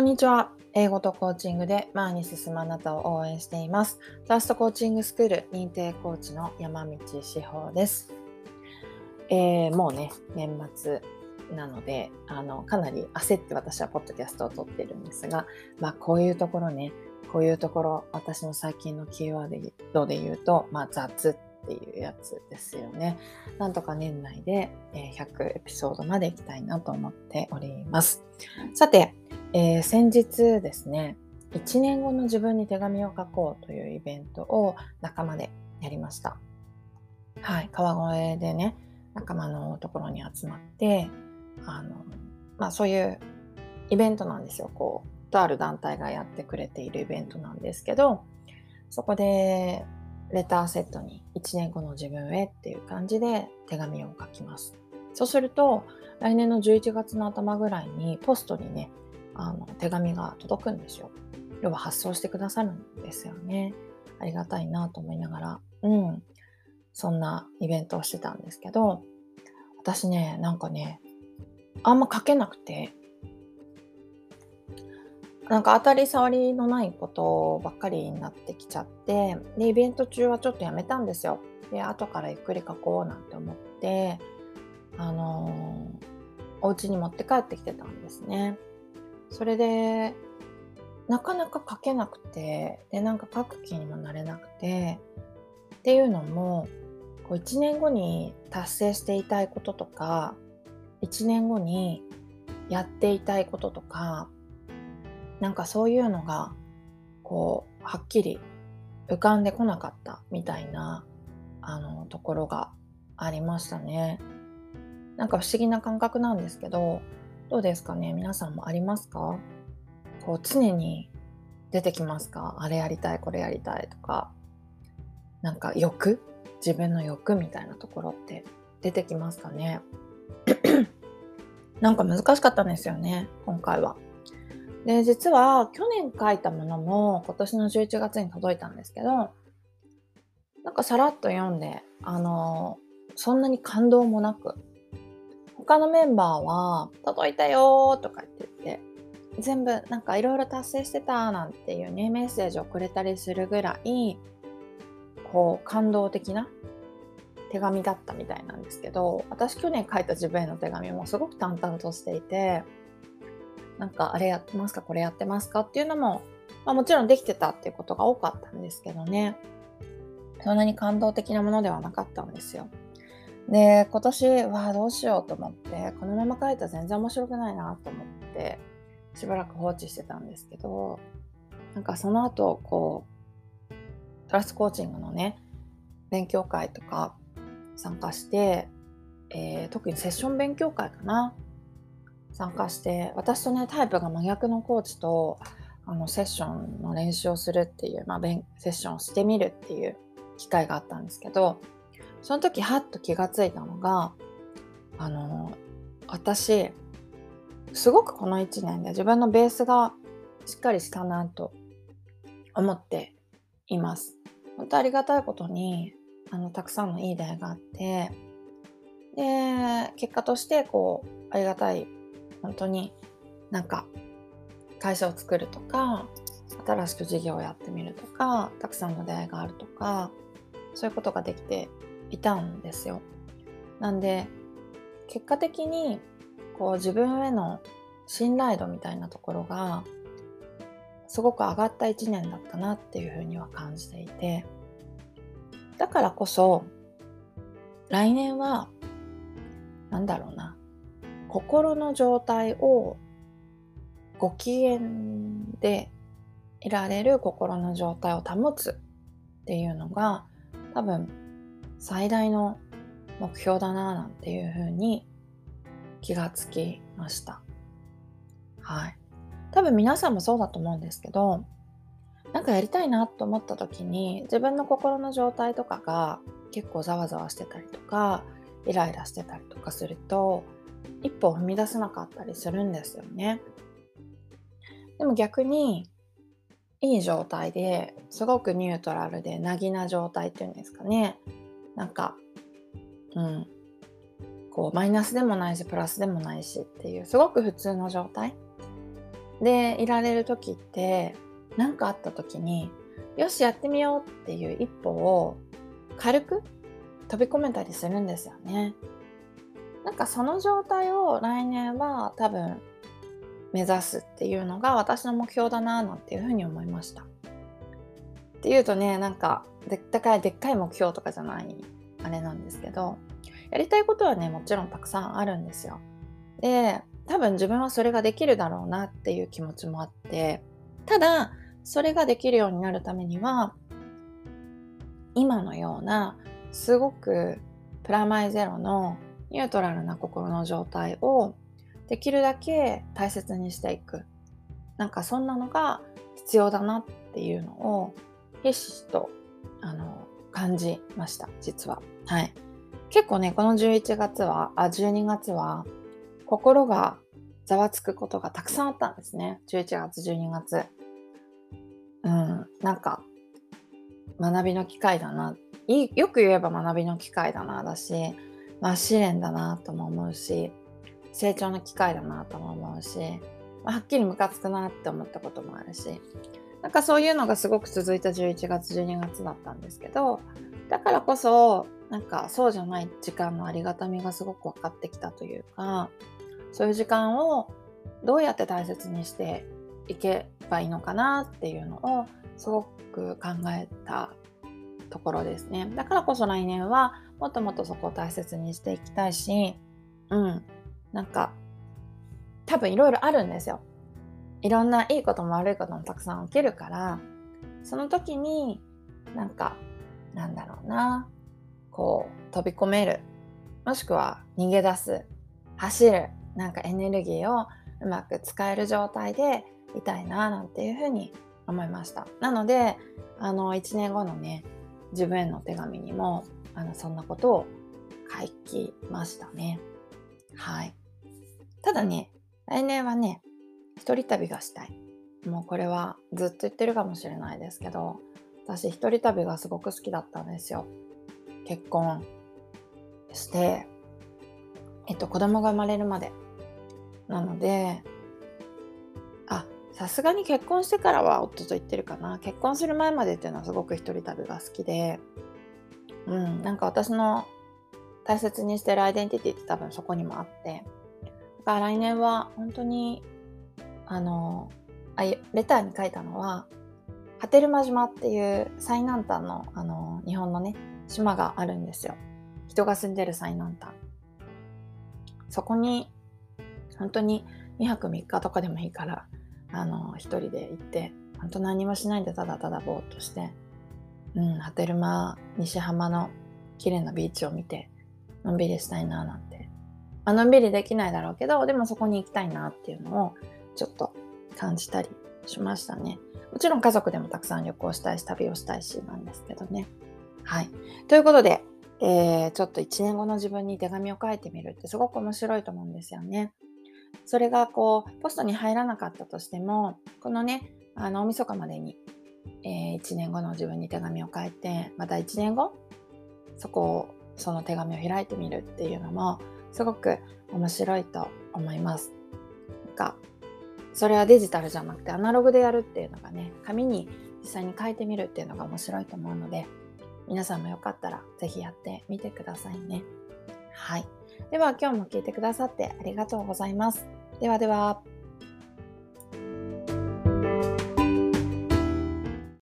こんにちは。英語とコーチングで前に進むあなたを応援しています。トラストコーチングスクール認定コーチの山道志保です。えー、もうね、年末なので、あの、かなり焦って私はポッドキャストを撮ってるんですが、まあ、こういうところね、こういうところ、私の最近のキーワードで言うと、まあ、雑っていうやつですよね。なんとか年内で100エピソードまでいきたいなと思っております。さて、えー、先日ですね、1年後の自分に手紙を書こうというイベントを仲間でやりました。はい、川越でね、仲間のところに集まって、あの、まあそういうイベントなんですよ。こう、とある団体がやってくれているイベントなんですけど、そこでレターセットに1年後の自分へっていう感じで手紙を書きます。そうすると、来年の11月の頭ぐらいにポストにね、あの手紙が届くんですよ。要は発送してくださるんですよね。ありがたいなと思いながら、うん、そんなイベントをしてたんですけど、私ね、なんかね、あんま書けなくて、なんか当たり障りのないことばっかりになってきちゃって、で、イベント中はちょっとやめたんですよ。で、後からゆっくり書こうなんて思って、あのー、お家に持って帰ってきてたんですね。それで、なかなか書けなくて、で、なんか書く気にもなれなくて、っていうのも、こう1年後に達成していたいこととか、1年後にやっていたいこととか、なんかそういうのが、こう、はっきり浮かんでこなかったみたいな、あの、ところがありましたね。なんか不思議な感覚なんですけど、どうですかね？皆さんもありますか？こう常に出てきますか？あれやりたい、これやりたいとか、なんか欲？自分の欲みたいなところって出てきますかね？なんか難しかったんですよね、今回は。で、実は去年書いたものも今年の11月に届いたんですけど、なんかさらっと読んで、あのそんなに感動もなく、他のメンバーは、届いたよとかって言って、全部なんかいろいろ達成してたなんていうね、メッセージをくれたりするぐらい、こう、感動的な手紙だったみたいなんですけど、私去年書いた自分への手紙もすごく淡々としていて、なんかあれやってますか？これやってますか？っていうのも、まあ、もちろんできてたっていうことが多かったんですけどね。そんなに感動的なものではなかったんですよ。で、今年、わあ、どうしようと思って、このまま書いたら全然面白くないなと思って、しばらく放置してたんですけど、なんかその後、こう、トラスコーチングのね、勉強会とか参加して、えー、特にセッション勉強会かな参加して私とねタイプが真逆のコーチとあのセッションの練習をするっていう、まあ、セッションをしてみるっていう機会があったんですけどその時ハッと気がついたのがあの私すごくこの1年で自分のベースがしっかりしたなと思っています。本当ありがたいことにあのたくさんのいい出会いがあってで結果としてこうありがたい本当になんか会社を作るとか新しく事業をやってみるとかたくさんの出会いがあるとかそういうことができていたんですよ。なんで結果的にこう自分への信頼度みたいなところがすごく上がった一年だったなっていうふうには感じていてだからこそ来年は何だろうな心の状態をご機嫌でいられる心の状態を保つっていうのが多分最大の目標だななんていうふうに気がつきました。はい。多分皆さんもそうだと思うんですけど、なんかやりたいなと思った時に自分の心の状態とかが結構ざわざわしてたりとかイライラしてたりとかすると一歩を踏み出せなかったりするんですよね。でも逆にいい状態ですごくニュートラルでなぎな状態っていうんですかねなんか、うん、こう、マイナスでもないし、プラスでもないしっていう、すごく普通の状態でいられる時って何かあった時によしやってみようっていう一歩を軽く飛び込めたりするんですよね。なんかその状態を来年は多分目指すっていうのが私の目標だななんていうふうに思いました。っていうとねなんかでっかいでっかい目標とかじゃないあれなんですけどやりたいことはねもちろんたくさんあるんですよ。で多分自分はそれができるだろうなっていう気持ちもあってただそれができるようになるためには今のようなすごくプラマイゼロのニュートラルな心の状態をできるだけ大切にしていくなんかそんなのが必要だなっていうのをひしひしとあの感じました実は。はい。結構ねこの11月はあ12月は心がざわつくことがたくさんあったんですね。11月12月。うん。なんか学びの機会だな。よく言えば学びの機会だなだしまあ試練だなとも思うし成長の機会だなとも思うし、ま、はっきりムカつくなって思ったこともあるしなんかそういうのがすごく続いた11月12月だったんですけどだからこそなんかそうじゃない時間のありがたみがすごく分かってきたというかそういう時間をどうやって大切にしていけばいいのかなっていうのをすごく考えたところですね。だからこそ来年はもっともっとそこを大切にしていきたいしうん。なんか多分いろいろあるんですよ。いろんないいことも悪いこともたくさん起きるからその時になんかなんだろうな。こう飛び込める。もしくは逃げ出す。走る。なんかエネルギーをうまく使える状態でいたいななんていうふうに思いました。なのであの1年後のね自分への手紙にもあのそんなことを書きましたね。はい。ただね来年はね一人旅がしたい。もうこれはずっと言ってるかもしれないですけど私一人旅がすごく好きだったんですよ。結婚してえっと子供が生まれるまで。なのであさすがに結婚してからは夫と言ってるかな。結婚する前までっていうのはすごく一人旅が好きで。うんなんか私の大切にしてるアイデンティティって多分そこにもあって。だから来年は本当にあのあレターに書いたのは波照間島っていう最南端のあの日本のね島があるんですよ。人が住んでる最南端。そこに本当に2泊3日とかでもいいからあの一人で行って本当何もしないでただただぼーっとしてうん波照間西浜の綺麗なビーチを見てのんびりしたいななんて、あのんびりできないだろうけどでもそこに行きたいなっていうのをちょっと感じたりしましたね。もちろん家族でもたくさん旅行したいし、旅をしたいしなんですけどね。はい。ということで、えー、ちょっと1年後の自分に手紙を書いてみるってすごく面白いと思うんですよね。それがこう、ポストに入らなかったとしても、このね、あの、大晦日までに、えー、1年後の自分に手紙を書いて、また1年後、そこを、その手紙を開いてみるっていうのも、すごく面白いと思います。なんか、それはデジタルじゃなくてアナログでやるっていうのがね紙に実際に書いてみるっていうのが面白いと思うので皆さんもよかったら是非やってみてくださいね。はい。では今日も聞いてくださってありがとうございます。ではでは。